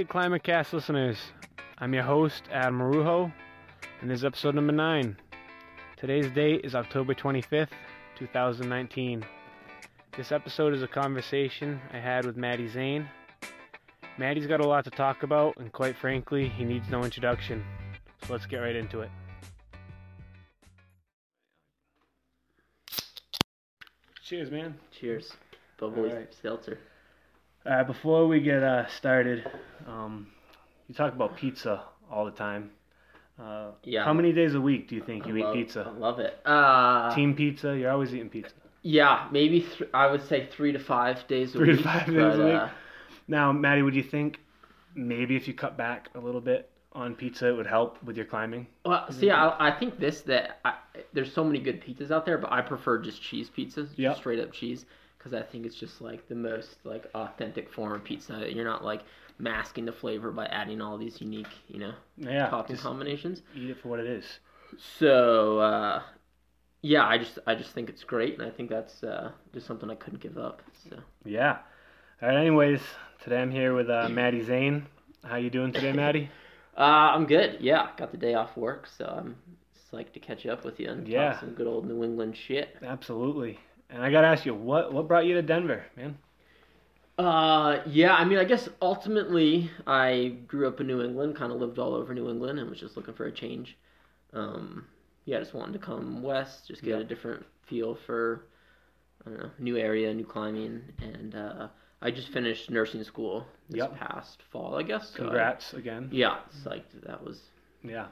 Hello, Wicked Climate Cast listeners. I'm your host, Adam Marujo, and this is episode number 9. Today's date is October 25th, 2019. This episode is a conversation I had with Matty Zane. Matty's got a lot to talk about, and quite frankly, he needs no introduction. So let's get right into it. Cheers, man. Cheers. Bubbly Alright. seltzer. Uh, before we get uh, started, um, you talk about pizza all the time. Uh, Yeah. How many days a week do you think you I eat love, I pizza? love it. Uh, Team pizza? You're always eating pizza. yeah, maybe th- I would say three to five days a Three to week. five days but, a week. Uh, Now, Matty, would you think maybe if you cut back a little bit on pizza, it would help with your climbing? well, see, I, I think this that I, there's so many good pizzas out there, but I prefer just cheese pizzas, just Yep. straight up cheese, because I think it's just like the most like authentic form of pizza. You're not like masking the flavor by adding all these unique, you know, Yeah, topping combinations. eat it for what it is. So uh, yeah, I just I just think it's great, and I think that's uh, just something I couldn't give up. So. Yeah. All right. Anyways, today I'm here with uh, Matty Zane. How you doing today, Matty? Uh, I'm good. Yeah, got the day off work, so I'm psyched to catch up with you and Yeah. talk some good old New England shit. Absolutely. And I gotta ask you, what what brought you to Denver, man? Uh, yeah, I mean, I guess ultimately I grew up in New England, kind of lived all over New England, and was just looking for a change. Um, yeah, just wanted to come west, just get Yeah. a different feel for, I don't know, new area, new climbing, and uh, I just finished nursing school this Yep. past fall, I guess. so I- Congrats again. yeah, psyched. That was Yeah.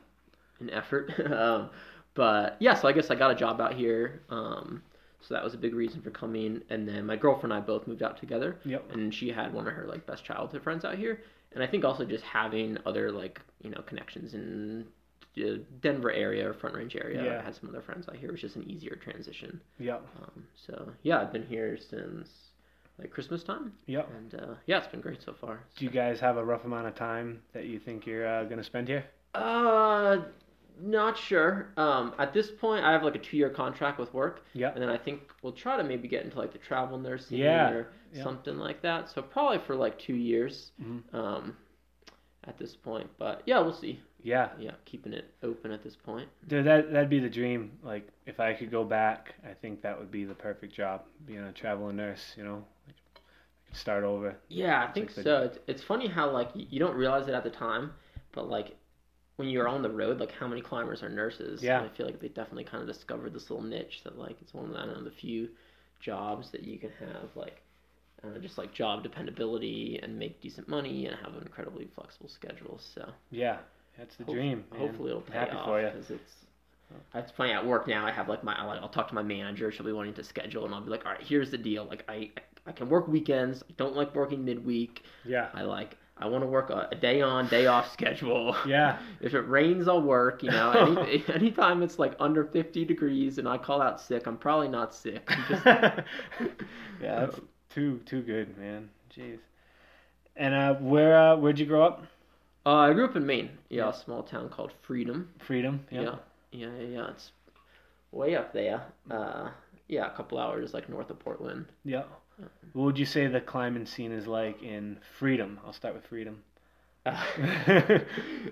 an effort. um, but yeah, so I guess I got a job out here. Um, so that was a big reason for coming. And then my girlfriend and I both moved out together, Yep. and she had one of her like best childhood friends out here. And I think also just having other like you know connections in the Denver area or Front Range area. Yeah. I had some other friends out here. It was just an easier transition. Yep. Um, so yeah, I've been here since like Christmas time, Yep. and uh, yeah, it's been great so far. Do you guys have a rough amount of time that you think you're uh, gonna spend here? Uh, not sure. Um, at this point, I have like a two-year contract with work, Yeah. and then I think we'll try to maybe get into like the travel nursing Yeah, or yeah. something like that. So probably for like two years. Mhm. Um, at this point, but yeah, we'll see. Yeah. Yeah, keeping it open at this point. Dude, that that'd be the dream. Like if I could go back, I think that would be the perfect job. Being a traveling nurse, you know, like, I could start over. Yeah, I think like the- so. It's, it's funny how like you don't realize it at the time, but like when you're on the road, like how many climbers are nurses? Yeah. And I feel like they definitely kind of discovered this little niche that like it's one of the, I don't know, the few jobs that you can have like uh, just like job dependability and make decent money and have an incredibly flexible schedule. So Yeah, that's the hope- dream. man. hopefully it'll pay Happy off for you. because it's. It's funny at work now. I have like my like I'll talk to my manager. She'll be wanting to schedule, and I'll be like, all right, here's the deal. Like I I can work weekends. I don't like working midweek. Yeah. I like I want to work a, day on, day off schedule. Yeah. if it rains, I'll work. You know, any, anytime it's like under 50 degrees and I call out sick, I'm probably not sick. I'm just, yeah, that's too too good, man. Jeez. And uh, where uh, where'd you grow up? uh, I grew up in Maine. Yeah, Yeah. a small town called Freedom. Freedom. Yeah, yeah, yeah. yeah, It's way up there. Uh, yeah, a couple hours like north of Portland. Yeah. What would you say the climbing scene is like in Freedom? I'll start with Freedom. Uh,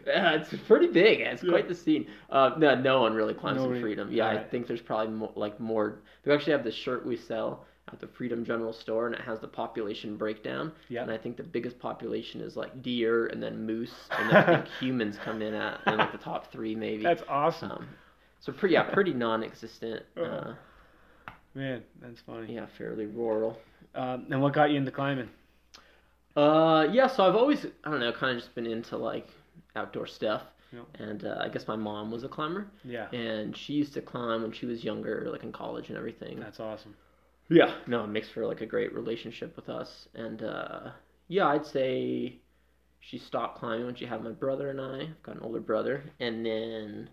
it's pretty big. It's Yeah. quite the scene. Uh, no, no one really climbs Nobody- in Freedom. Yeah, I think there's probably more, like more. We actually have the shirt we sell at the Freedom General Store, and it has the population breakdown. Yeah. And I think the biggest population is like deer, and then moose, and then I think humans come in at in like the top three maybe. That's awesome, um, so pretty, yeah, pretty non-existent. Uh, Uh-huh. Man. That's funny. yeah, fairly rural. Um, and what got you into climbing? Uh, yeah, so I've always, I don't know, kind of just been into like outdoor stuff. Yeah. And uh, I guess my mom was a climber, Yeah. and she used to climb when she was younger, like in college and everything. That's awesome. Yeah, no, it makes for like a great relationship with us. And uh, yeah, I'd say she stopped climbing when she had my brother and I. I've got an older brother, and then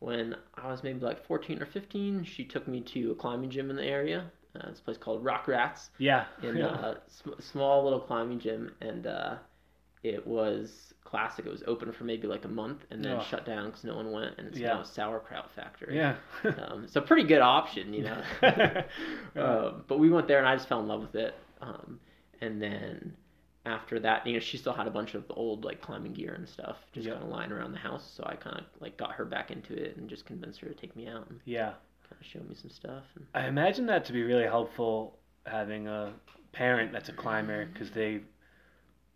when I was maybe like 14 or 15, she took me to a climbing gym in the area. Uh, it's a place called Rock Rats Yeah. in yeah. a sm- small little climbing gym, and uh, it was classic. It was open for maybe like a month, and then Oh. shut down because no one went, and it's Yeah. now a sauerkraut factory. yeah. Um, it's a pretty good option, you know. um, but we went there, and I just fell in love with it. Um, and then after that, you know, she still had a bunch of old like climbing gear and stuff just Yeah. kind of lying around the house. So I kind of like got her back into it and just convinced her to take me out and Yeah. kind of show me some stuff. And, I imagine that to be really helpful having a parent that's a climber because they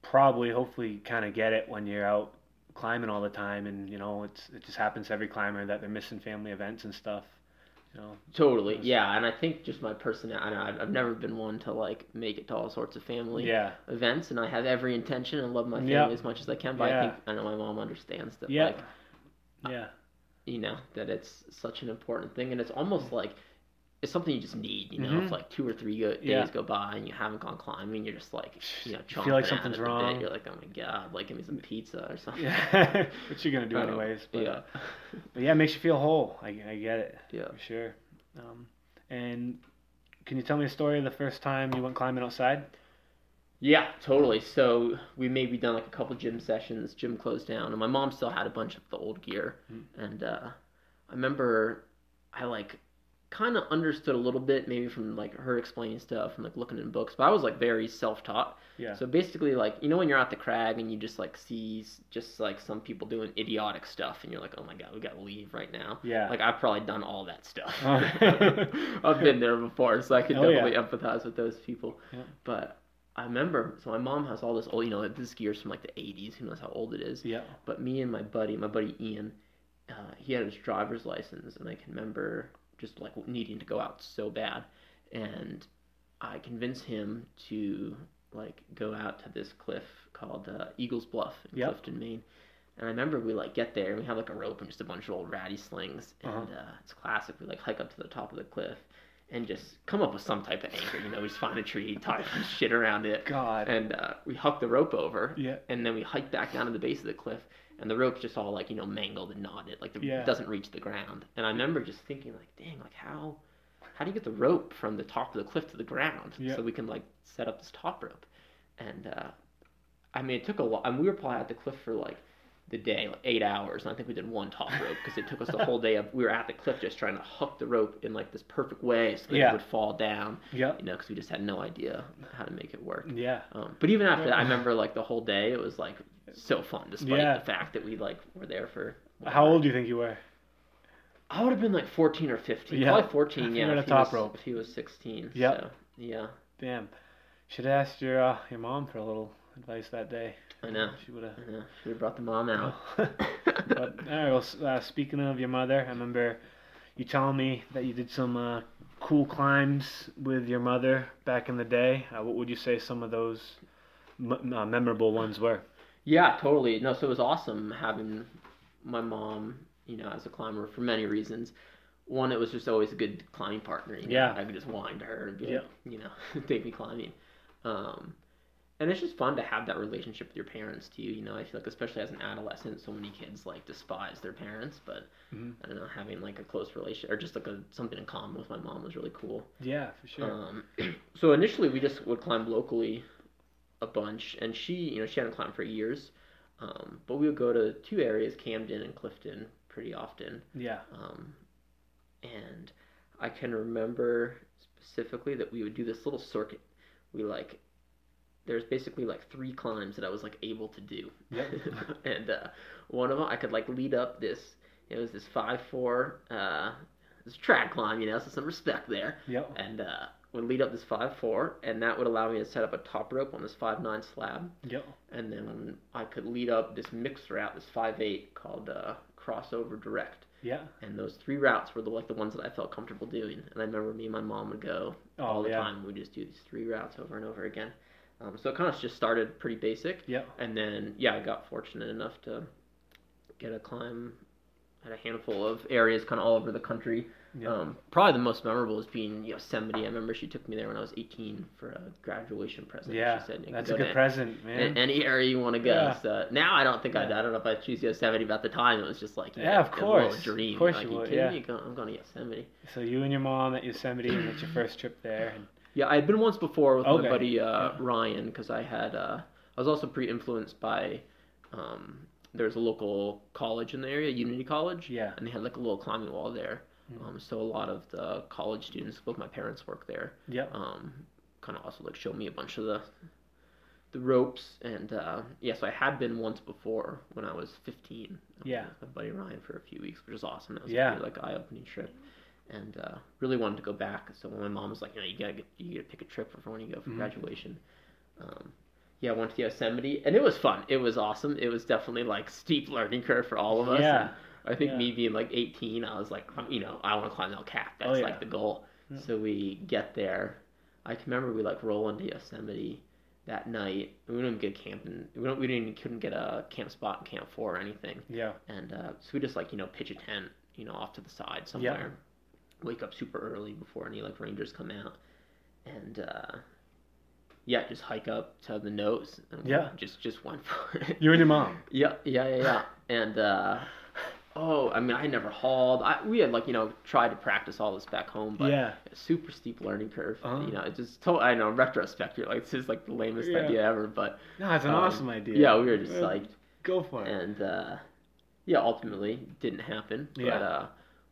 probably, hopefully, kind of get it when you're out climbing all the time, and you know, it's it just happens to every climber that they're missing family events and stuff. You know. totally, yeah. And I think just my personality, I know I've, I've never been one to like make it to all sorts of family Yeah. events, and I have every intention and love my family Yeah. as much as I can. But Yeah. I think I know my mom understands that, Yeah. like, Yeah. you know, that it's such an important thing, and it's almost mm. like it's something you just need. You know, Mhm. if like two or three go- days Yeah. go by and you haven't gone climbing, you're just like, you know, You feel like chomping something's it wrong. You're like, oh my god, like give me some pizza or something. Yeah. Which you're gonna do Um, anyways. But, yeah, but yeah, it makes you feel whole. I, I get it yeah. for sure. Um, and can you tell me a story of the first time you went climbing outside? Yeah, totally. So we maybe done like a couple gym sessions. Gym closed down, and my mom still had a bunch of the old gear. Mm. And uh, I remember I like kind of understood a little bit, maybe from like her explaining stuff and like looking in books. But I was like very self-taught. Yeah. So basically, like you know, when you're at the crag and you just like see just like some people doing idiotic stuff, and you're like, oh my god, we gotta leave right now. Yeah. Like I've probably done all that stuff. Oh. I've been there before, so I can Oh, yeah. definitely empathize with those people. Yeah. But I remember, so my mom has all this old, you know, this gear's from like the '80s. Who knows how old it is? yeah. But me and my buddy, my buddy Ian, uh, he had his driver's license, and I can remember just like needing to go out so bad, and I convince him to like go out to this cliff called uh, Eagles Bluff in Yep. Clifton, Maine. And I remember we like get there and we have like a rope and just a bunch of old ratty slings, and Uh-huh. uh, it's classic. We like hike up to the top of the cliff and just come up with some type of anchor. You know, we just find a tree, tie some shit around it, God. and uh, we huck the rope over yeah. and then we hike back down to the base of the cliff and the rope's just all like you know mangled and knotted like the, Yeah. it doesn't reach the ground and i remember just thinking like dang like how how do you get the rope from the top of the cliff to the ground Yeah. so we can like set up this top rope and uh i mean it took a lot and we were probably at the cliff for like the day like eight hours and i think we did one top rope because it took us the whole day of we were at the cliff just trying to hook the rope in like this perfect way so that Yeah. it would fall down Yeah. you know because we just had no idea how to make it work Yeah. um, but even after that, I remember like the whole day. It was like so fun, despite Yeah. the fact that we like were there for. How old do you think you were? I would have been like fourteen or fifteen. Yeah. Probably fourteen. If Yeah. if a he top was, rope. If he was sixteen. Yep. So, yeah. Damn. Should have asked your uh, your mom for a little advice that day. I know. She would have. Know. Should have brought the mom out. but all right. Well, uh, speaking of your mother, I remember you telling me that you did some uh, cool climbs with your mother back in the day. Uh, what would you say some of those m- uh, memorable ones were? Yeah, totally. No, so it was awesome having my mom, you know, as a climber for many reasons. One, it was just always a good climbing partner. You know? Yeah. I could just whine to her and be Yeah. like, you know, take me climbing. Um, and it's just fun to have that relationship with your parents too. You know, I feel like especially as an adolescent, so many kids like despise their parents, but Mhm. I don't know, having like a close relation or just like a something in common with my mom was really cool. Yeah, for sure. Um, so initially, we just would climb locally a bunch, and she, you know, she hadn't climbed for years, um, but we would go to two areas, Camden and Clifton, pretty often. yeah. Um, and I can remember specifically that we would do this little circuit. We like, there's basically like three climbs that I was like able to do. Yep. and uh, one of them, I could like lead up this. It was this five four, uh, this track climb, you know, so some respect there Yep. and uh, would lead up this five four, and that would allow me to set up a top rope on this five nine slab, Yep. and then I could lead up this mixed route, this five eight called uh, crossover direct, Yeah. and those three routes were the like the ones that I felt comfortable doing, and I remember me and my mom would go Oh all the yeah. time. We'd just do these three routes over and over again. Um, so it kind of just started pretty basic, Yeah. and then yeah, I got fortunate enough to get a climb at a handful of areas, kind of all over the country. Yep. Um, probably the most memorable is being Yosemite. I remember she took me there when I was 18 for a graduation present. yeah. she said, That's a good present, man. Any area you want to go. Yeah. So now I don't think I'd. Yeah. I don't know if I choose Yosemite, but at the time it was just like Yeah, of course, a dream. Of course like, you would, yeah. me? I'm going to Yosemite. So you and your mom at Yosemite, and it's your first trip there. And, Yeah, I had been once before with Okay. my buddy uh, Yeah. Ryan because I had. Uh, I was also pretty influenced by. Um, there's a local college in the area, Unity College, yeah. and they had like a little climbing wall there. Mhm. Um, so a lot of the college students, both my parents work there, Yep. um, kind of also like showed me a bunch of the the ropes, and uh, yeah, so I had been once before when I was 15. I Yeah. with my buddy Ryan for a few weeks, which was awesome. That was Yeah. a pretty, like eye-opening trip, and uh, really wanted to go back. So when my mom was like, you know, you gotta get, you gotta pick a trip for when you go for Mhm. graduation. Um, yeah, I went to Yosemite, and it was fun. It was awesome. It was definitely like steep learning curve for all of us. Yeah. and I think Yeah. me being like 18, I was like, you know, I want to climb El Cap. That's Oh, yeah. like the goal. Yeah. So we get there. I can remember we like roll into Yosemite that night. We didn't get camping. We don't. We didn't. Even couldn't get a camp spot in Camp Four or anything. Yeah. And uh, so we just like you know pitch a tent, you know, off to the side somewhere. Wake up super early before any like rangers come out, and uh, yeah, just hike up to the nose. And Yeah. Just just went for it. You and your mom. Yeah, yeah, yeah, yeah. And uh, oh, I mean, I never hauled. I, we had like you know tried to practice all this back home, but yeah. super steep learning curve. Uh-huh. You know, it just to, I know retrospect you're like this is like the lamest Yeah. idea ever, but No, it's an um, awesome idea. yeah, we were just Yeah. psyched, Go for it. and uh, yeah, ultimately didn't happen. Yeah. But uh,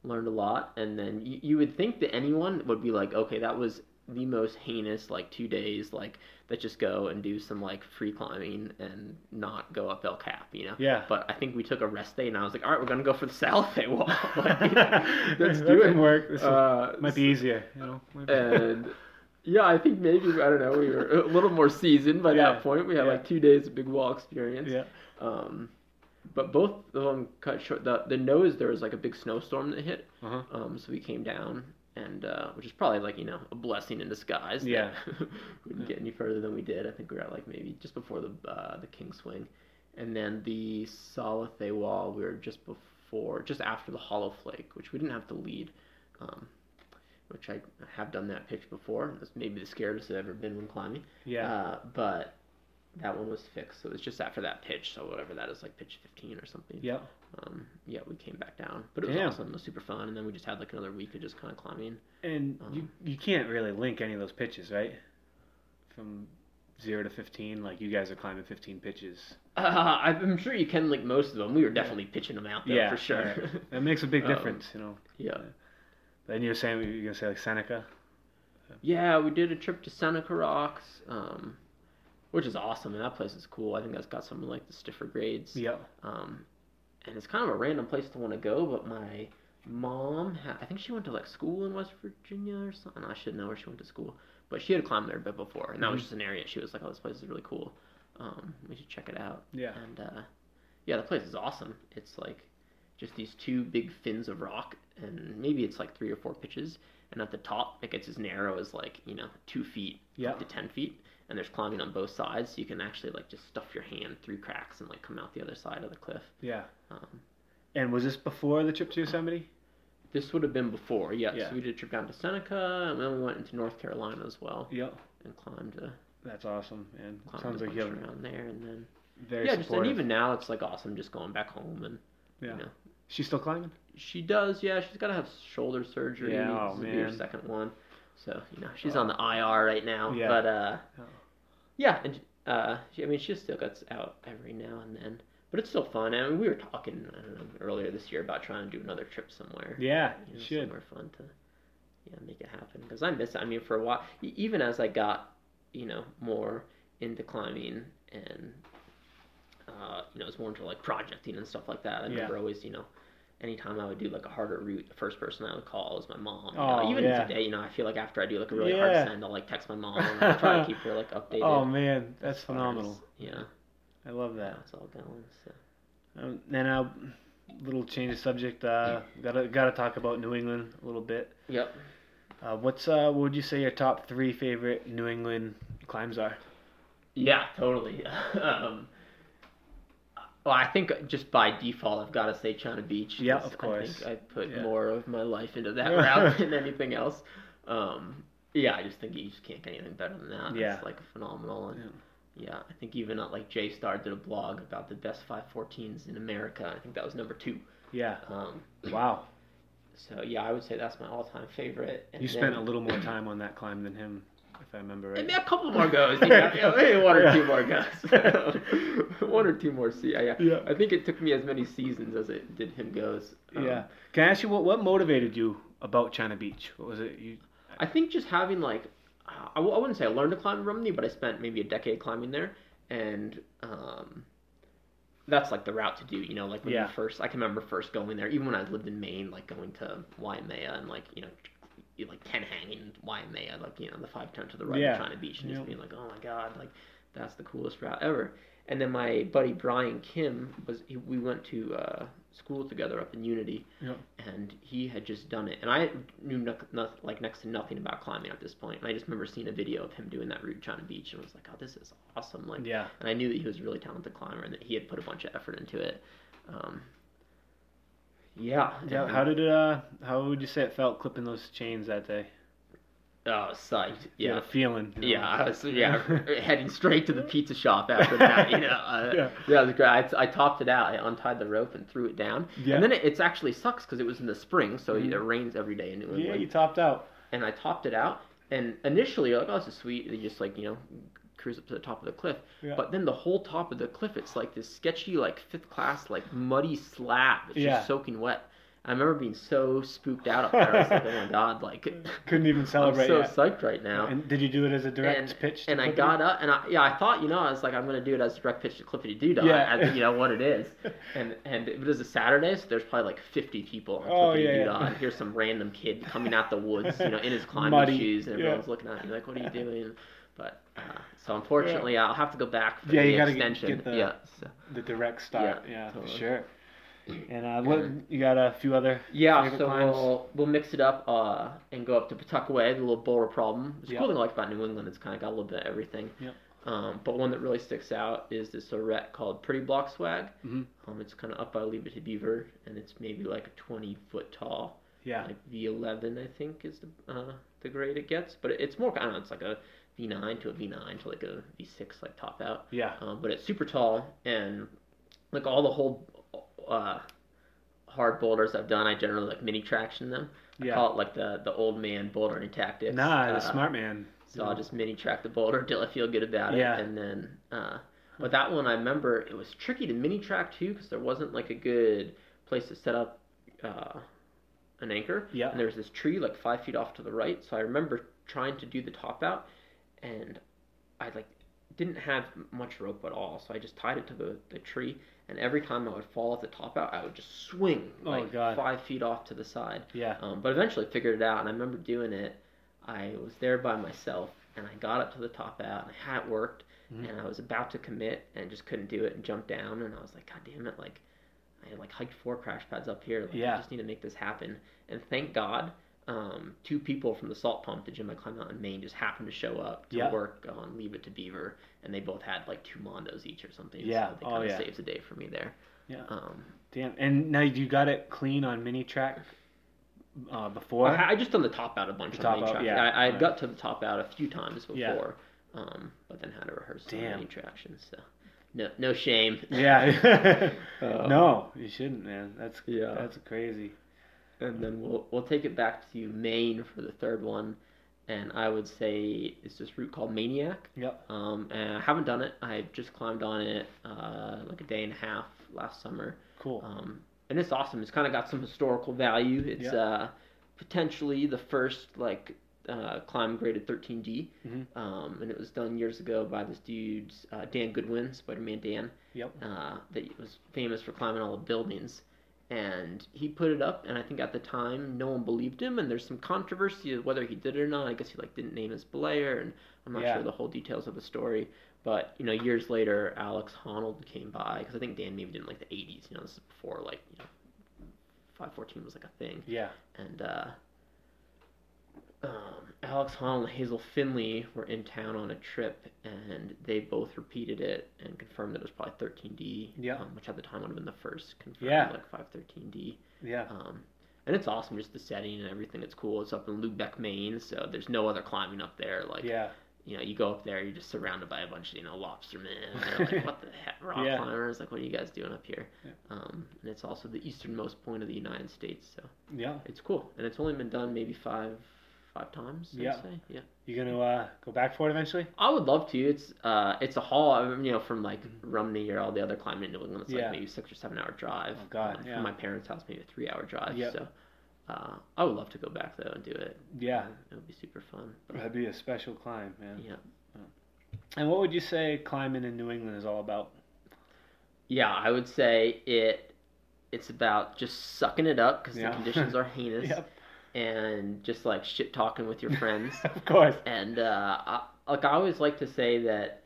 learned a lot, and then you, you would think that anyone would be like, okay, that was the most heinous like two days like that just go and do some like free climbing and not go up El Cap, you know. Yeah. But I think we took a rest day, and I was like, all right, we're gonna go for the Salathe wall. Like, let's That do it. work. This Uh, might be easier, you know. Might be- and yeah, I think maybe I don't know. We were a little more seasoned by Yeah. that point. We had Yeah. like two days of big wall experience. yeah. Um, but both of them cut short. The the nose there was like a big snowstorm that hit. Uh-huh. Um, so we came down, and uh, which is probably like you know a blessing in disguise. Yeah. we didn't get any further than we did. I think we were at like maybe just before the uh, the king swing, and then the Salathe wall we were just before, just after the hollow flake, which we didn't have to lead. Um, which I have done that pitch before. That's maybe the scariest I've ever been when climbing. Yeah. Uh, but that one was fixed, so it was just after that pitch. So whatever that is, like pitch 15 or something. yeah. Um, yeah, we came back down, but it was Damn. awesome. It was super fun, and then we just had like another week of just kind of climbing. And Um, you you can't really link any of those pitches, right? From zero to fifteen, like you guys are climbing fifteen pitches. Uh, I'm sure you can link most of them. We were definitely pitching them out there yeah, for sure. right. That makes a big Um, difference, you know. yeah. Then you're saying you're gonna say like Seneca. Yeah, we did a trip to Seneca Rocks, um, which is awesome, and that place is cool. I think that's got some of like the stiffer grades. Yeah. Um, and it's kind of a random place to want to go, but my mom, ha- I think she went to like school in West Virginia or something. I should know where she went to school, but she had climbed there a bit before, and that was Mhm. just an area she was like, "Oh, this place is really cool. Um, we should check it out." Yeah. And uh, yeah, the place is awesome. It's like just these two big fins of rock, and maybe it's like three or four pitches. And at the top, it gets as narrow as like you know two feet Yeah. up to ten feet, and there's climbing on both sides, so you can actually like just stuff your hand through cracks and like come out the other side of the cliff. Yeah. Um, And was this before the trip to Yosemite? this would have been before, yes. Yeah. So we did a trip down to Seneca, and then we went into North Carolina as well, Yeah. and climbed, uh, That's awesome, man. Sounds a like you have around there, and then very yeah, just and even now it's like awesome just going back home and yeah. you know. She's still climbing. She does, yeah. She's got to have shoulder surgery. Yeah, oh, this will be her second one. So you know she's Oh. on the IR right now. Yeah. But uh, Oh. Yeah, and uh, she, I mean she still gets out every now and then. But it's still fun. I mean, we were talking I don't know earlier this year about trying to do another trip somewhere. Yeah, you know, should. somewhere fun to yeah make it happen because I miss it. I mean, for a while, even as I got you know more into climbing and uh, you know it's more into like projecting and stuff like that. I Yeah. remember always you know anytime I would do like a harder route, the first person I would call is my mom. You Oh, know, even yeah. today, you know, I feel like after I do like a really Yeah. hard send, I'll like text my mom and I'll try to keep her like updated. Oh man, that's phenomenal. as, yeah, I love that. that's all going. So. Um, then a little change of subject. Uh, gotta gotta talk about New England a little bit. Yep. Uh, what's uh, what would you say your top three favorite New England climbs are? Yeah, totally. um, well, I think just by default, I've got to say China Beach. Yeah, of course. I think I put Yeah. more of my life into that route than anything else. Um, yeah, I just think you just can't get anything better than that. Yeah. It's like phenomenal. And, yeah. I think even uh, like J Star did a blog about the best 514s in America. I think that was number two. Yeah. Um, Wow. so yeah, I would say that's my all-time favorite. And You spent a little more time on that climb than him, I remember right. Maybe a couple more goes. You know, maybe one or Yeah. two more goes. one or two more see. I, Yeah. I think it took me as many seasons as it did him goes. Um, yeah. Can I ask you what what motivated you about China Beach? What was it? You. I think just having like, I, w- I wouldn't say I learned to climb in Rumney, but I spent maybe a decade climbing there, and um, that's like the route to do. You know, like when Yeah. you first, I can remember first going there, even when I lived in Maine, like going to Waimea and like you know. You- Like ten hanging Waimea, like you know the five ten to the right Yeah. of China Beach, and Yep. just being like, oh my god, like that's the coolest route ever. And then my buddy Brian Kim was he, we went to uh, school together up in Unity, Yep. and he had just done it, and I knew no, no, like next to nothing about climbing at this point, and I just remember seeing a video of him doing that route China Beach, and was like, oh, this is awesome, like, Yeah. and I knew that he was a really talented climber and that he had put a bunch of effort into it. Um, yeah, Yeah. How did it? Uh, how would you say it felt clipping those chains that day? Oh, psyched. Yeah. feeling. you know? Yeah, I was yeah heading straight to the pizza shop after that. You know, uh, Yeah. yeah, it was great. I, I topped it out. I untied the rope and threw it down. Yeah. And then it, it's actually sucks because it was in the spring, so Mhm. it rains every day in New England. Yeah, you topped out. and I topped it out. And initially, you're like, oh, this is sweet. You just like you know, cruise up to the top of the cliff. Yeah. But then the whole top of the cliff, it's like this sketchy, like fifth class, like muddy slab. It's Yeah. just soaking wet. I remember being so spooked out up there. I was like, oh my god, like Couldn't even I'm celebrate so yet. psyched right now. And did you do it as a direct and, pitch? to and I got up, and I yeah, I thought you know I was like I'm gonna do it as a direct pitch to Clippity Doo Yeah. as you know what it is, and and it was a Saturday, so there's probably like 50 people on Oh, Clippity yeah, Doo yeah. and here's some random kid coming out the woods, you know, in his climbing Muddy, shoes, and yeah. everyone's looking at me like, what are you doing? But uh, so unfortunately, I'll have to go back for Yeah, the you gotta extension. get the- yeah, so, the direct start. Yeah, Yeah, for sure. And uh, what you got a few other yeah. So climbs? we'll we'll mix it up uh, and go up to Pawtuckaway, the little boulder problem. The Yeah. cool thing I like about New England, it's kind of got a little bit of everything. Yep. Um, but one that really sticks out is this arete called Pretty Block Swag. Mhm. Um, it's kind of up by Leave It to Beaver, and it's maybe like a 20 foot tall, Yeah. like V11, I think is the uh, the grade it gets. But it's more, I don't know, it's like a V9 to a V9 to like a V6 like top out. Yeah. Um, but it's super tall, and like all the whole uh, hard boulders I've done, I generally like Mini Traxion them. I Yeah. call it like the the old man bouldering tactics. Nah, the Uh, smart man. so I'll just mini track the boulder until I feel good about it, Yeah. and then. Uh, but that one, I remember it was tricky to mini track too because there wasn't like a good place to set up uh, an anchor. Yeah. And there was this tree like five feet off to the right, so I remember trying to do the top out, and I like didn't have much rope at all, so I just tied it to the, the tree, and every time I would fall off the top out, I would just swing Oh, like five feet off to the side. Yeah. Um, but eventually figured it out, and I remember doing it. I was there by myself, and I got up to the top out, and I had it worked, Mhm. and I was about to commit, and just couldn't do it, and jumped down, and I was like, God damn it! Like, I had like hiked four crash pads up here. Like, Yeah. I just need to make this happen. And thank God, um, two people from the salt pump, the gym I climbed out in Maine, just happened to show up to Yeah. work on Leave It to Beaver, and they both had like two Mondos each or something. Yeah. So they Oh, kind of yeah. saves the day for me there. Yeah. Um, Damn. And now you got it clean on mini track uh, before. I, I just done the top out a bunch The on top out, track. yeah, I, I right. got to the top out a few times before, Yeah. um, but then had to rehearse Damn. main traction. So no, no shame. Yeah. Uh, no, you shouldn't, man. That's Yeah. that's crazy. And then we'll we'll take it back to Maine for the third one, and I would say it's this route called Maniac. Yep. Um, and I haven't done it. I just climbed on it uh, like a day and a half last summer. Cool. Um, and it's awesome. It's kind of got some historical value. It's Yeah. uh, potentially the first like uh, climb graded 13D, Mhm. um, and it was done years ago by this dude uh, Dan Goodwin, Spider-Man Dan, Yep. uh, that was famous for climbing all the buildings. And he put it up, and I think at the time no one believed him, and there's some controversy of whether he did it or not. I guess he like didn't name his belayer, and I'm not Yeah. sure the whole details of the story. But you know, years later, Alex Honnold came by because I think Dan maybe did in like the '80s. You know, this is before like you know, 514 was like a thing. Yeah. And uh, um, Alex Honnold and Hazel Findlay were in town on a trip, and they both repeated it and confirmed that it was probably 13D. Yeah. Um, which at the time would have been the first confirmed Yeah. like 513D. Yeah. Um, and it's awesome, just the setting and everything. It's cool. It's up in Lubec, Maine, so there's no other climbing up there. Like, yeah. you know, you go up there, you're just surrounded by a bunch of, you know, lobstermen. Like, what the heck, rock Yeah. climbers? Like, what are you guys doing up here? Yeah. Um, and it's also the easternmost point of the United States, so Yeah. it's cool. And it's only been done maybe five, five times. Yeah. say. yeah. You gonna uh, go back for it eventually? I would love to. It's uh, it's a haul. I mean, you know, from like Rumney or all the other climbing in New England, it's Mm-hmm. Yeah. like maybe six or seven hour drive. Oh, God, Uh, yeah. From my parents' house, maybe a three hour drive. Yep. So, uh, I would love to go back though and do it. Yeah. It would be super fun. That'd be a special climb, man. Yeah. And what would you say climbing in New England is all about? Yeah, I would say it. It's about just sucking it up because Yeah. the conditions are heinous, Yep. And just like shit talking with your friends. of course. and uh, I, like I always like to say that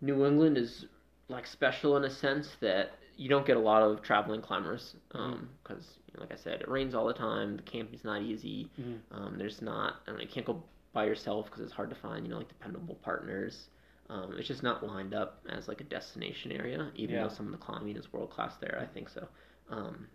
New England is like special in a sense that you don't get a lot of traveling climbers because, you know, like I said, it rains all the time. The camping's not easy. Mhm. Um, there's not. I mean, you can't go by yourself because it's hard to find, you know, like dependable partners. Um, it's just not lined up as like a destination area, even Yeah. though some of the climbing is world class there. I think so. Um,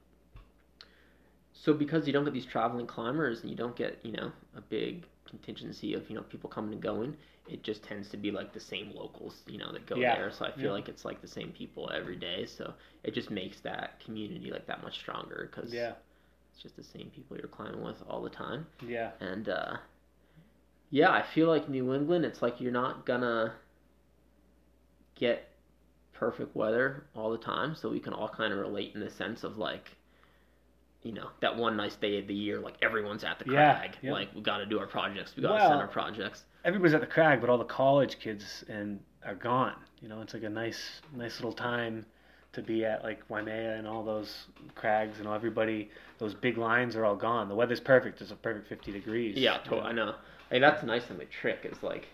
so because you don't get these traveling climbers and you don't get you know a big contingency of you know people coming and going, it just tends to be like the same locals you know that go Yeah. there. So I feel Yeah. like it's like the same people every day. So it just makes that community like that much stronger because Yeah. it's just the same people you're climbing with all the time. Yeah. And uh, yeah, I feel like New England, it's like you're not gonna get perfect weather all the time, so we can all kind of relate in the sense of like, you know, that one nice day of the year, like everyone's at the Yeah, crag, yeah. like we got to do our projects, we got to Well- send our projects. Everybody's at the crag, but all the college kids and are gone. You know, it's like a nice, nice little time to be at like Waimea and all those crags. You know, everybody, those big lines are all gone. The weather's perfect. It's a perfect 50 degrees. Yeah, you totally. know. I know. Hey, that's nice thing. The trick is like,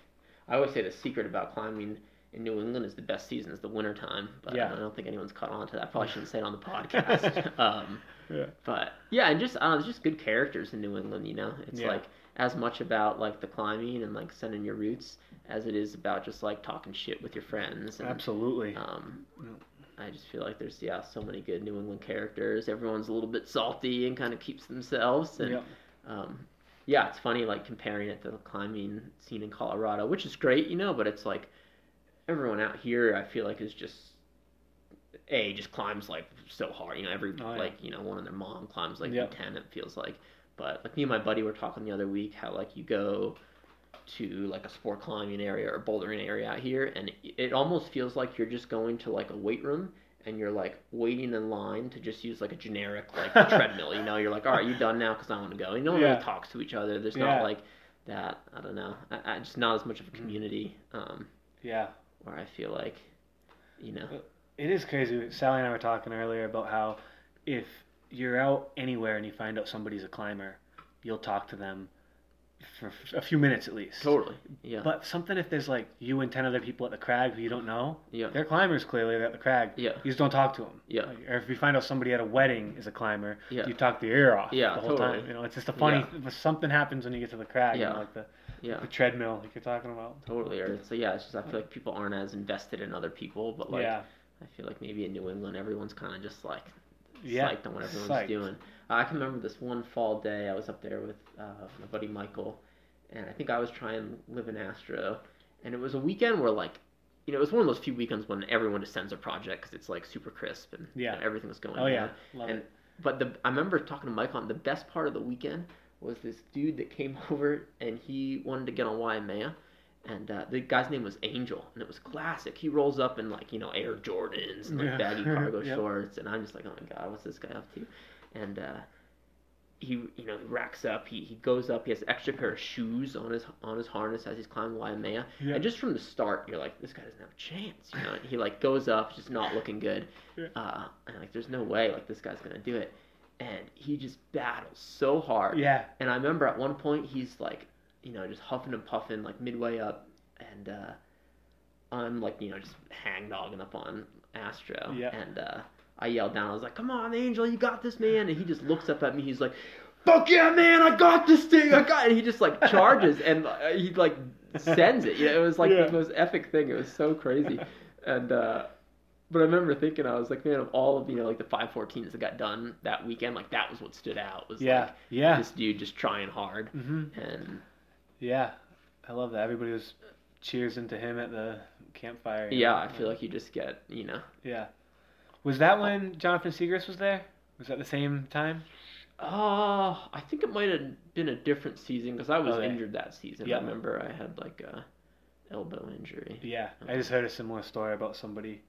I always say the secret about climbing in New England is the best season is the winter time. But Yeah. I don't think anyone's caught on to that. Probably shouldn't say it on the podcast. um, Yeah. But yeah, and just I don't know, there's just good characters in New England. You know, it's Yeah. like as much about like the climbing and like sending your routes as it is about just like talking shit with your friends. And, Absolutely. Um, Yeah. I just feel like there's yeah so many good New England characters. Everyone's a little bit salty and kind of keeps themselves. And Yep. um, yeah, it's funny like comparing it to the climbing scene in Colorado, which is great, you know, but it's like everyone out here I feel like is just a just climbs like so hard. You know, every Oh, yeah. like you know one of their mom climbs like Yep. ten. It feels like, but like me and my buddy were talking the other week how like you go to like a sport climbing area or bouldering area out here, and it, it almost feels like you're just going to like a weight room. And you're like waiting in line to just use like a generic like treadmill. You know, you're like, all right, you done now because I want to go. And no one Yeah. really talks to each other. There's Yeah. not like that. I don't know. I, I just not as much of a community. Um, Yeah. Where I feel like, you know, It is crazy. Sally and I were talking earlier about how if you're out anywhere and you find out somebody's a climber, you'll talk to them for a few minutes at least. totally, yeah, But something if there's like you and ten other people at the crag who you don't know, yeah, they're climbers clearly. They're at the crag. yeah, You just don't talk to them. yeah, or if you find out somebody at a wedding is a climber, yeah, you talk their ear off Yeah, the whole totally. time. You know, it's just a funny. Yeah. Something happens when you get to the crag. You Yeah. know, like the, yeah, the treadmill, like you're talking about. totally. Or so yeah, it's just I feel like people aren't as invested in other people, but like yeah. I feel like maybe in New England everyone's kind of just like Yeah. psyched on what everyone's psyched. doing. I can remember this one fall day I was up there with uh, my buddy Michael, and I think I was trying to live in Astro, and it was a weekend where like. You know, it was one of those few weekends when everyone just sends a project because it's like super crisp and Yeah. you know, everything's going. Oh yeah. Love And it. But the I remember talking to Mike on the best part of the weekend was this dude that came over and he wanted to get on Waimea. And uh, the guy's name was Angel, and it was classic. He rolls up in like you know Air Jordans and like Yeah. baggy cargo Yep. shorts, and I'm just like, oh my god, what's this guy up to? And uh, he you know racks up. He, he goes up. He has an extra pair of shoes on his on his harness as he's climbing Waimea. Yeah. And just from the start, you're like, this guy doesn't have a chance. You know, and he like goes up, just not looking good. Yeah. Uh, and like, there's no way like this guy's gonna do it. And he just battles so hard. yeah. And I remember at one point he's like, you know, just huffing and puffing like midway up, and uh, I'm like, you know, just hangdogging up on Astro. Yeah. And uh, I yelled down. I was like, "Come on, Angel, you got this, man!" And he just looks up at me. He's like, "Fuck yeah, man! I got this thing. I got." It. And he just like charges and uh, he like sends it. You know, it was like Yeah. the most epic thing. It was so crazy. And uh, but I remember thinking, I was like, man, of all of you know, like the 514s that got done that weekend, like that was what stood out. Was Yeah. like yeah. this dude just trying hard. hmm And Yeah. I love that. Everybody was cheers into him at the campfire. yeah, know? I feel like you just get, you know, Yeah. Was that when Jonathan Siegrist was there? Was that the same time? uh, I think it might have been a different season because I was Okay. injured that season. Yeah. I remember I had like a elbow injury. Yeah. I just heard a similar story about somebody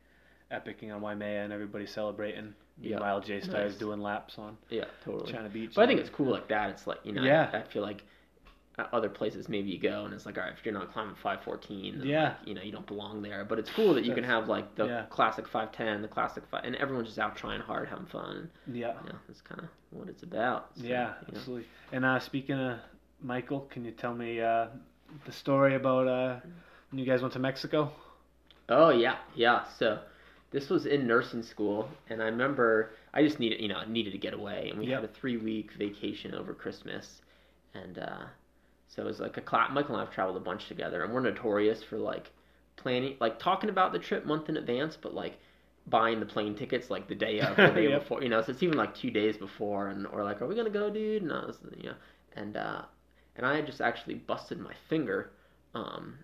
epicing on Waimea and everybody celebrating. Yeah. Meanwhile, J Star's Nice. doing laps on Yeah, totally. China Beach. But I think it's cool like that. It's like you know, Yeah. I, I feel like at other places maybe you go and it's like all right if you're not climbing 514 then Yeah. like, you know you don't belong there but it's cool that you can have like the yeah. classic 510 the classic 5 and everyone's just out trying hard having fun Yeah. you know that's kind of what it's about So, Yeah, you know. absolutely. And uh, speaking of Michael, can you tell me uh, the story about uh, when you guys went to Mexico? Oh yeah, yeah. So this was in nursing school, and I remember I just needed, you know, needed to get away, and we Yep. had a three week vacation over Christmas, and uh, so it was like a class. Michael and I have traveled a bunch together, and we're notorious for like planning, like talking about the trip month in advance, but like buying the plane tickets like the day of, the day Yep. before, you know. So it's even like two days before, and or like, are we gonna go, dude? And I was, you know, and uh, and I had just actually busted my finger. Um,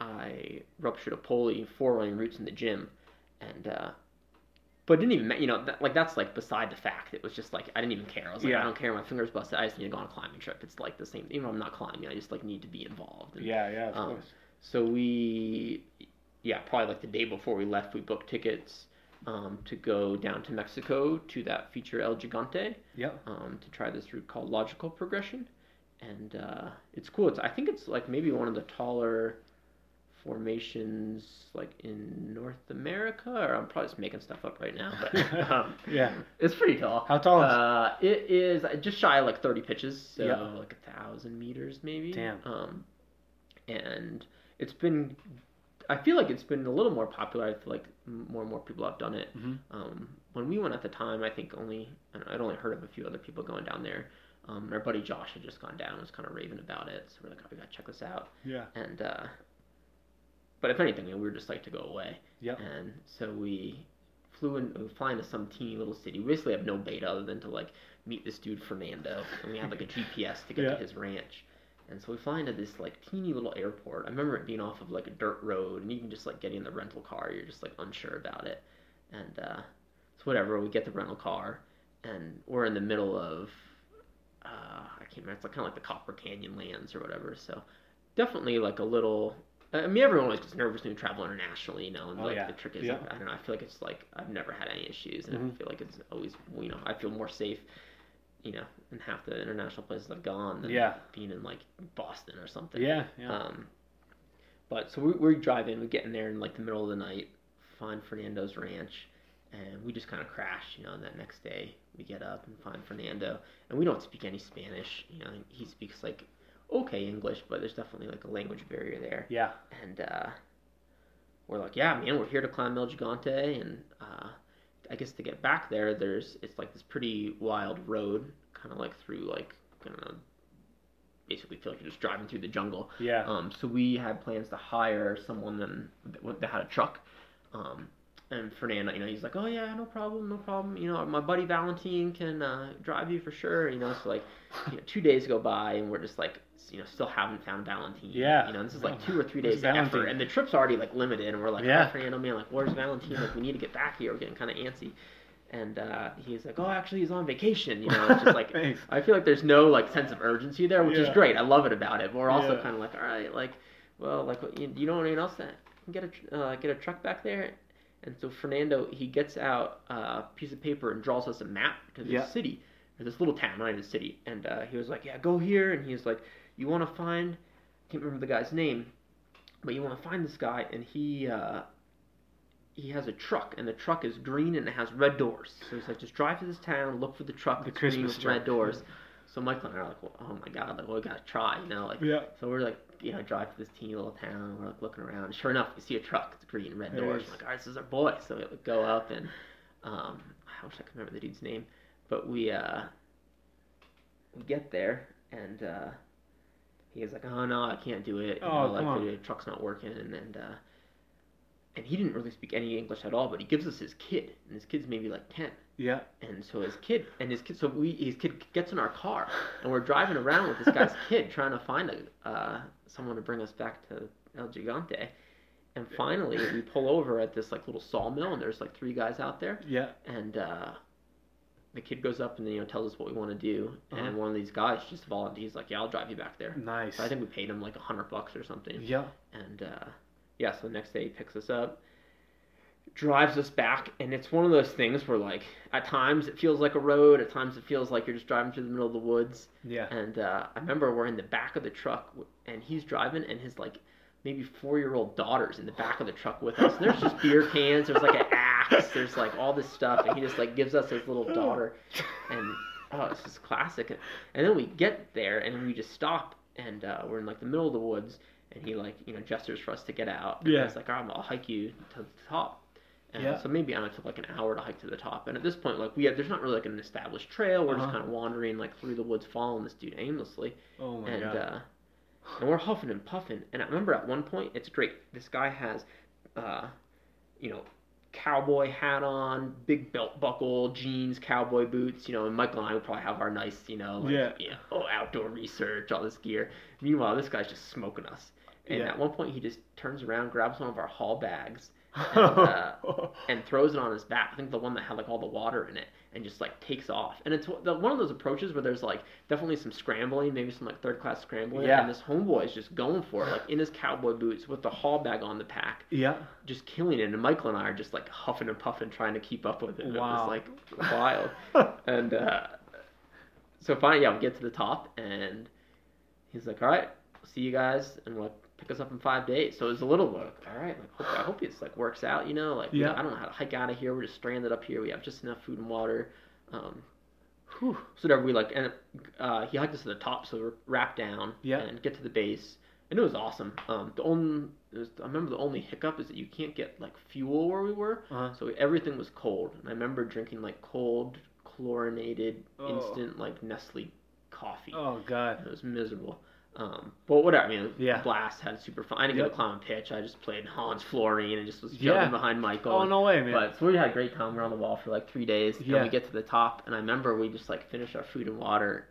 I ruptured a pulley four running routes in the gym, and uh, but it didn't even you know that, like that's like beside the fact. It was just like I didn't even care. I was like Yeah. I don't care. My finger's busted. I just need to go on a climbing trip. It's like the same. Even if I'm not climbing, I just like need to be involved. And Yeah, yeah, of Um, course. So we, yeah, probably like the day before we left, we booked tickets um, to go down to Mexico to that feature El Gigante Yep. um, to try this route called logical progression, and uh, it's cool. It's I think it's like maybe one of the taller formations like in North America, or I'm probably just making stuff up right now, but um, Yeah. it's pretty tall. How tall is Uh, it is just shy of like 30 pitches, so Yeah. like a thousand meters maybe. Damn. Um, and it's been, I feel like it's been a little more popular. I feel like more and more people have done it. Mhm. Um, when we went at the time, I think only I don't know, I'd only heard of a few other people going down there. Um, and our buddy Josh had just gone down and was kind of raving about it, so we're like, oh, we gotta check this out. Yeah. And uh, but if anything, we were just like to go away. Yeah. And so we flew in, we were flying to some teeny little city. We basically have no bait other than to like meet this dude Fernando, and we had like a GPS to get Yeah. to his ranch. And so we fly into this like teeny little airport. I remember it being off of like a dirt road, and you can just like get in the rental car. You're just like unsure about it. And uh, so whatever, we get the rental car, and we're in the middle of uh, I can't remember. It's like kind of like the Copper Canyon lands or whatever. So definitely like a little. I mean, everyone always gets nervous when you travel internationally, you know. And Oh, like yeah. the trick is, Yeah. I don't know. I feel like it's like I've never had any issues, and Mhm. I feel like it's always, you know, I feel more safe, you know, in half the international places I've gone than Yeah. being in like Boston or something. Yeah. Yeah. Um, but so we, we drive in, we get in there in like the middle of the night, find Fernando's ranch, and we just kind of crash. You know, and that next day we get up and find Fernando, and we don't speak any Spanish. You know, he speaks like okay English, but there's definitely like a language barrier there. yeah. And uh, we're like, yeah, man, we're here to climb El Gigante, and uh, I guess to get back there, there's it's like this pretty wild road, kind of like through like kind of basically feel like you're just driving through the jungle. Yeah. Um, so we had plans to hire someone that, that had a truck. Um, and Fernando, you know, he's like, oh yeah, no problem, no problem. You know, my buddy Valentine can uh, drive you for sure. You know, so like, you know, two days go by and we're just like, you know, still haven't found Valentine. Yeah. You know, this is like two or three days of effort, and the trip's already like limited, and we're like, Yeah. oh, Fernando, man, like, where's Valentine? Like, we need to get back here. We're getting kind of antsy. And uh, he's like, oh, actually, he's on vacation. You know, it's just like I feel like there's no like sense of urgency there, which is great. I love it about it. But we're also Yeah. kind of like, all right, like, well, like, you, you know anyone else that can get a uh, get a truck back there? And so Fernando, he gets out a piece of paper and draws us a map to this Yeah. city or this little town, not even a city. And uh, he was like, yeah, go here. And he was like, you want to find, I can't remember the guy's name, but you want to find this guy, and he. Uh, he has a truck, and the truck is green and it has red doors. So he's like, just drive to this town, look for the truck The that's green with truck. red doors. So Michael and I are like, well, oh my god, like, well, we gotta try, you know, like. Yeah. So we're like, you know, drive to this teeny little town. We're like looking around. Sure enough, we see a truck. It's green, red There doors. We're like, all right, this is our boy. So we like, go up and, um, I wish I could remember the dude's name, but we uh, we get there and uh, he was like, oh no, I can't do it. You Oh, know, like come on. the truck's not working, and and uh, and he didn't really speak any English at all. But he gives us his kid, and his kid's maybe like ten. Yeah. And so his kid and his kid, so we his kid gets in our car, and we're driving around with this guy's kid trying to find a uh, someone to bring us back to El Gigante. And finally, we pull over at this like little sawmill, and there's like three guys out there, Yeah. and uh, the kid goes up and you know tells us what we want to do, Uh-huh. and one of these guys just volunteers. He's like, "Yeah, I'll drive you back there." Nice. So I think we paid him like a hundred bucks or something. Yeah. And uh, yeah, so the next day he picks us up. drives us back, and it's one of those things where like at times it feels like a road, at times it feels like you're just driving through the middle of the woods. Yeah. And uh, I remember we're in the back of the truck, and he's driving, and his like maybe four year old daughter's in the back of the truck with us. And there's just beer cans. There's like an axe. There's like all this stuff, and he just like gives us his little daughter, and oh, it's just classic. And then we get there, and we just stop, and uh, we're in like the middle of the woods, and he like you know gestures for us to get out. And Yeah. He's like, all right, I'll hike you to the top. And Yeah. So maybe I don't know, it took like an hour to hike to the top. And at this point, like we have, there's not really like an established trail. We're just Uh-huh. kind of wandering like through the woods, following this dude aimlessly Oh my and god. uh, and we're huffing and puffing. And I remember at one point, it's great. This guy has, uh, you know, cowboy hat on, big belt buckle, jeans, cowboy boots. You know, and Michael and I would probably have our nice, you know, like, Yeah. you know, oh, outdoor research, all this gear. Meanwhile, this guy's just smoking us. And Yeah. at one point, he just turns around, grabs one of our haul bags, and, uh, and throws it on his back. I think the one that had like all the water in it, and just like takes off. And it's the, one of those approaches where there's like definitely some scrambling, maybe some like third class scrambling. Yeah. And this homeboy is just going for it, like in his cowboy boots with the haul bag on the pack, yeah. just killing it. And Michael and I are just like huffing and puffing, trying to keep up with it. Wow. It was like wild. and uh, so finally, yeah, we get to the top, and he's like, "All right, see you guys," and like pick us up in five days. So it was a little like, all right, like hope, I hope it's like works out, you know, like Yeah. I don't know how to hike out of here. We're just stranded up here. We have just enough food and water. Um, whew. So whatever we like, and uh, he hiked us to the top, so we're rapped down Yeah. and get to the base. And it was awesome. Um, the only, was, I remember the only hiccup is that you can't get like fuel where we were. Uh-huh. So everything was cold. And I remember drinking like cold, chlorinated, Oh. instant like Nestle coffee. Oh god. It was miserable. Um, but whatever. I mean, Yeah. blast had super fun. I didn't Yep. get to climb a pitch. I just played Hans Florine and just was Yeah. jumping behind Michael. Oh no way, man. But so we had a great time. We were on the wall for like three days. Yeah. And we get to the top, and I remember we just like finish our food and water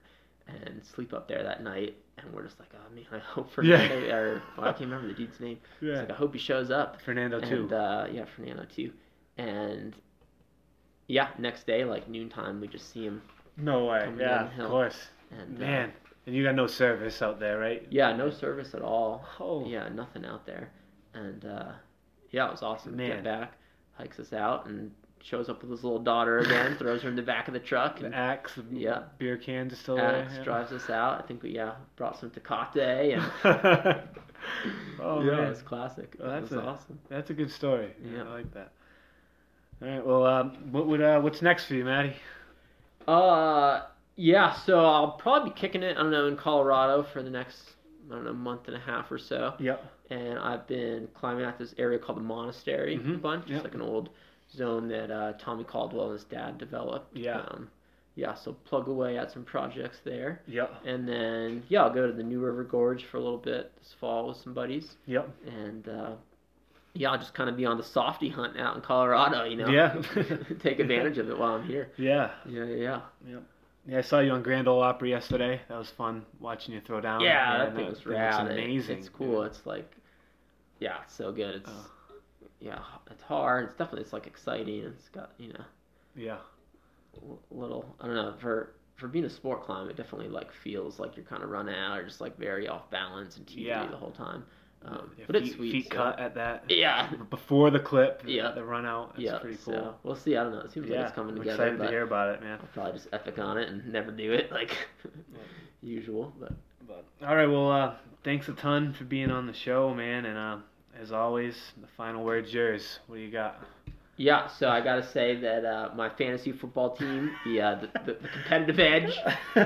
and sleep up there that night. And we're just like, oh man, I hope Fernando, or well, I can't remember the dude's name. It's yeah. like, I hope he shows up. Fernando too. Uh, yeah, Fernando too. And yeah, next day, like noontime, we just see him. no way. Yeah, of course. And uh, Man. And you got no service out there, right? yeah, no service at all. Oh. Yeah, nothing out there. And uh, yeah, it was awesome. Man. Get back, hikes us out, and shows up with his little daughter again. throws her in the back of the truck. The And axe, the Yeah. beer cans are still Alex there. drives us out. I think we yeah brought some Tecate and oh yeah, man, it was classic. Well, that's was a- awesome. that's a good story. Yeah. I like that. All right. Well, um, what would uh, what's next for you, Matty? Uh, yeah. So I'll probably be kicking it. I don't know in Colorado for the next I don't know month and a half or so. Yep. And I've been climbing at this area called the Monastery a Mhm, bunch. It's like an old zone that uh, Tommy Caldwell and his dad developed. Yeah. Um, yeah. So plug away at some projects there. Yep. And then yeah, I'll go to the New River Gorge for a little bit this fall with some buddies. Yep. and uh, yeah, I'll just kind of be on the softy hunt out in Colorado, you know. Yeah. Take advantage of it while I'm here. Yeah. Yeah, yeah, Yeah. I saw you on Grand Ole Opry yesterday. That was fun watching you throw down. yeah. That thing was rad. It- amazing. It's cool. It's like, yeah, it's so good. It's Oh. yeah, it's hard. It's definitely it's like exciting. It's got you know Yeah. little. I don't know for. For being a sport climb, it definitely like feels like you're kind of run out or just like very off balance and TV Yeah. the whole time. Um, Yeah, but feet, it's sweet. Feet so- cut at that. Yeah, Before the clip. Yeah. The run out. That's yeah. pretty cool. So we'll see. I don't know. It seems like it's coming I'm together. excited to hear about it, man. I'll probably just epic on it and never do it like usual. But But all right, well, uh, thanks a ton for being on the show, man. And uh, as always, the final word's yours. What do you got? Yeah, so I gotta say that uh, my fantasy football team, the, uh, the, the the competitive edge.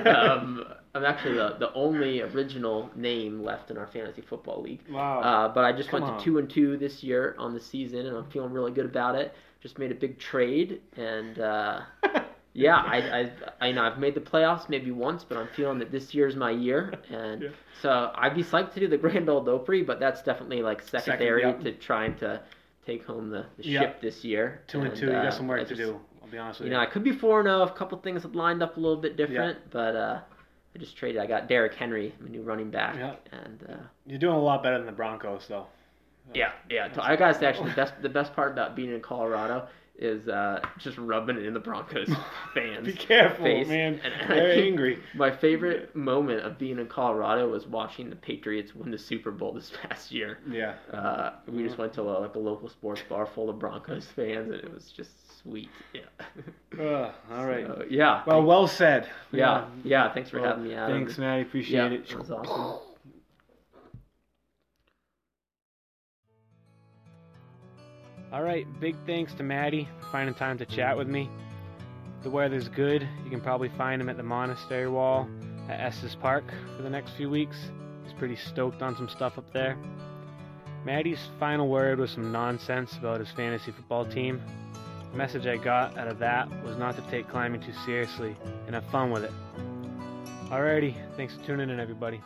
Um, I'm actually the, the only original name left in our fantasy football league. wow. Uh, but I just Come went on. to two and two this year on the season, and I'm feeling really good about it. Just made a big trade, and uh, yeah, I, I, I you know I've made the playoffs maybe once, but I'm feeling that this year's my year, and Yeah. so I'd be psyched to do the Grand Ole Opry, but that's definitely like secondary yep. to trying to take home the, the Yeah. ship this year. two and And, two. You uh, got some work I to do. I'll be honest with You you. know, I could be four and zero. A couple things have lined up a little bit different, but uh, I just traded. I got Derrick Henry, my new running back, Yeah. and. Uh, You're doing a lot better than the Broncos, though. yeah, yeah. I gotta actually, the best the best part about being in Colorado is uh, just rubbing it in the Broncos fans. Be careful, face. man. And They're angry. My favorite moment of being in Colorado was watching the Patriots win the Super Bowl this past year. Yeah. Uh, we just went to a, like a local sports bar full of Broncos fans, and it was just sweet. Yeah. Uh, all right. So, yeah. well, well said. yeah. Yeah. Thanks for Well, having me, Adam. Thanks. Yeah, Appreciate it. that was awesome. All right, big thanks to Matty for finding time to chat with me. The weather's good. You can probably find him at the monastery wall at Estes Park for the next few weeks. He's pretty stoked on some stuff up there. Matty's final word was some nonsense about his fantasy football team. The message I got out of that was not to take climbing too seriously and have fun with it. Alrighty, thanks for tuning in, everybody.